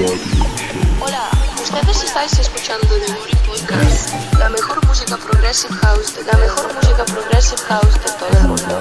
Hola, ustedes estáis escuchando The Body Podcast, la mejor música progressive house, de, la mejor música progressive house de todo el mundo.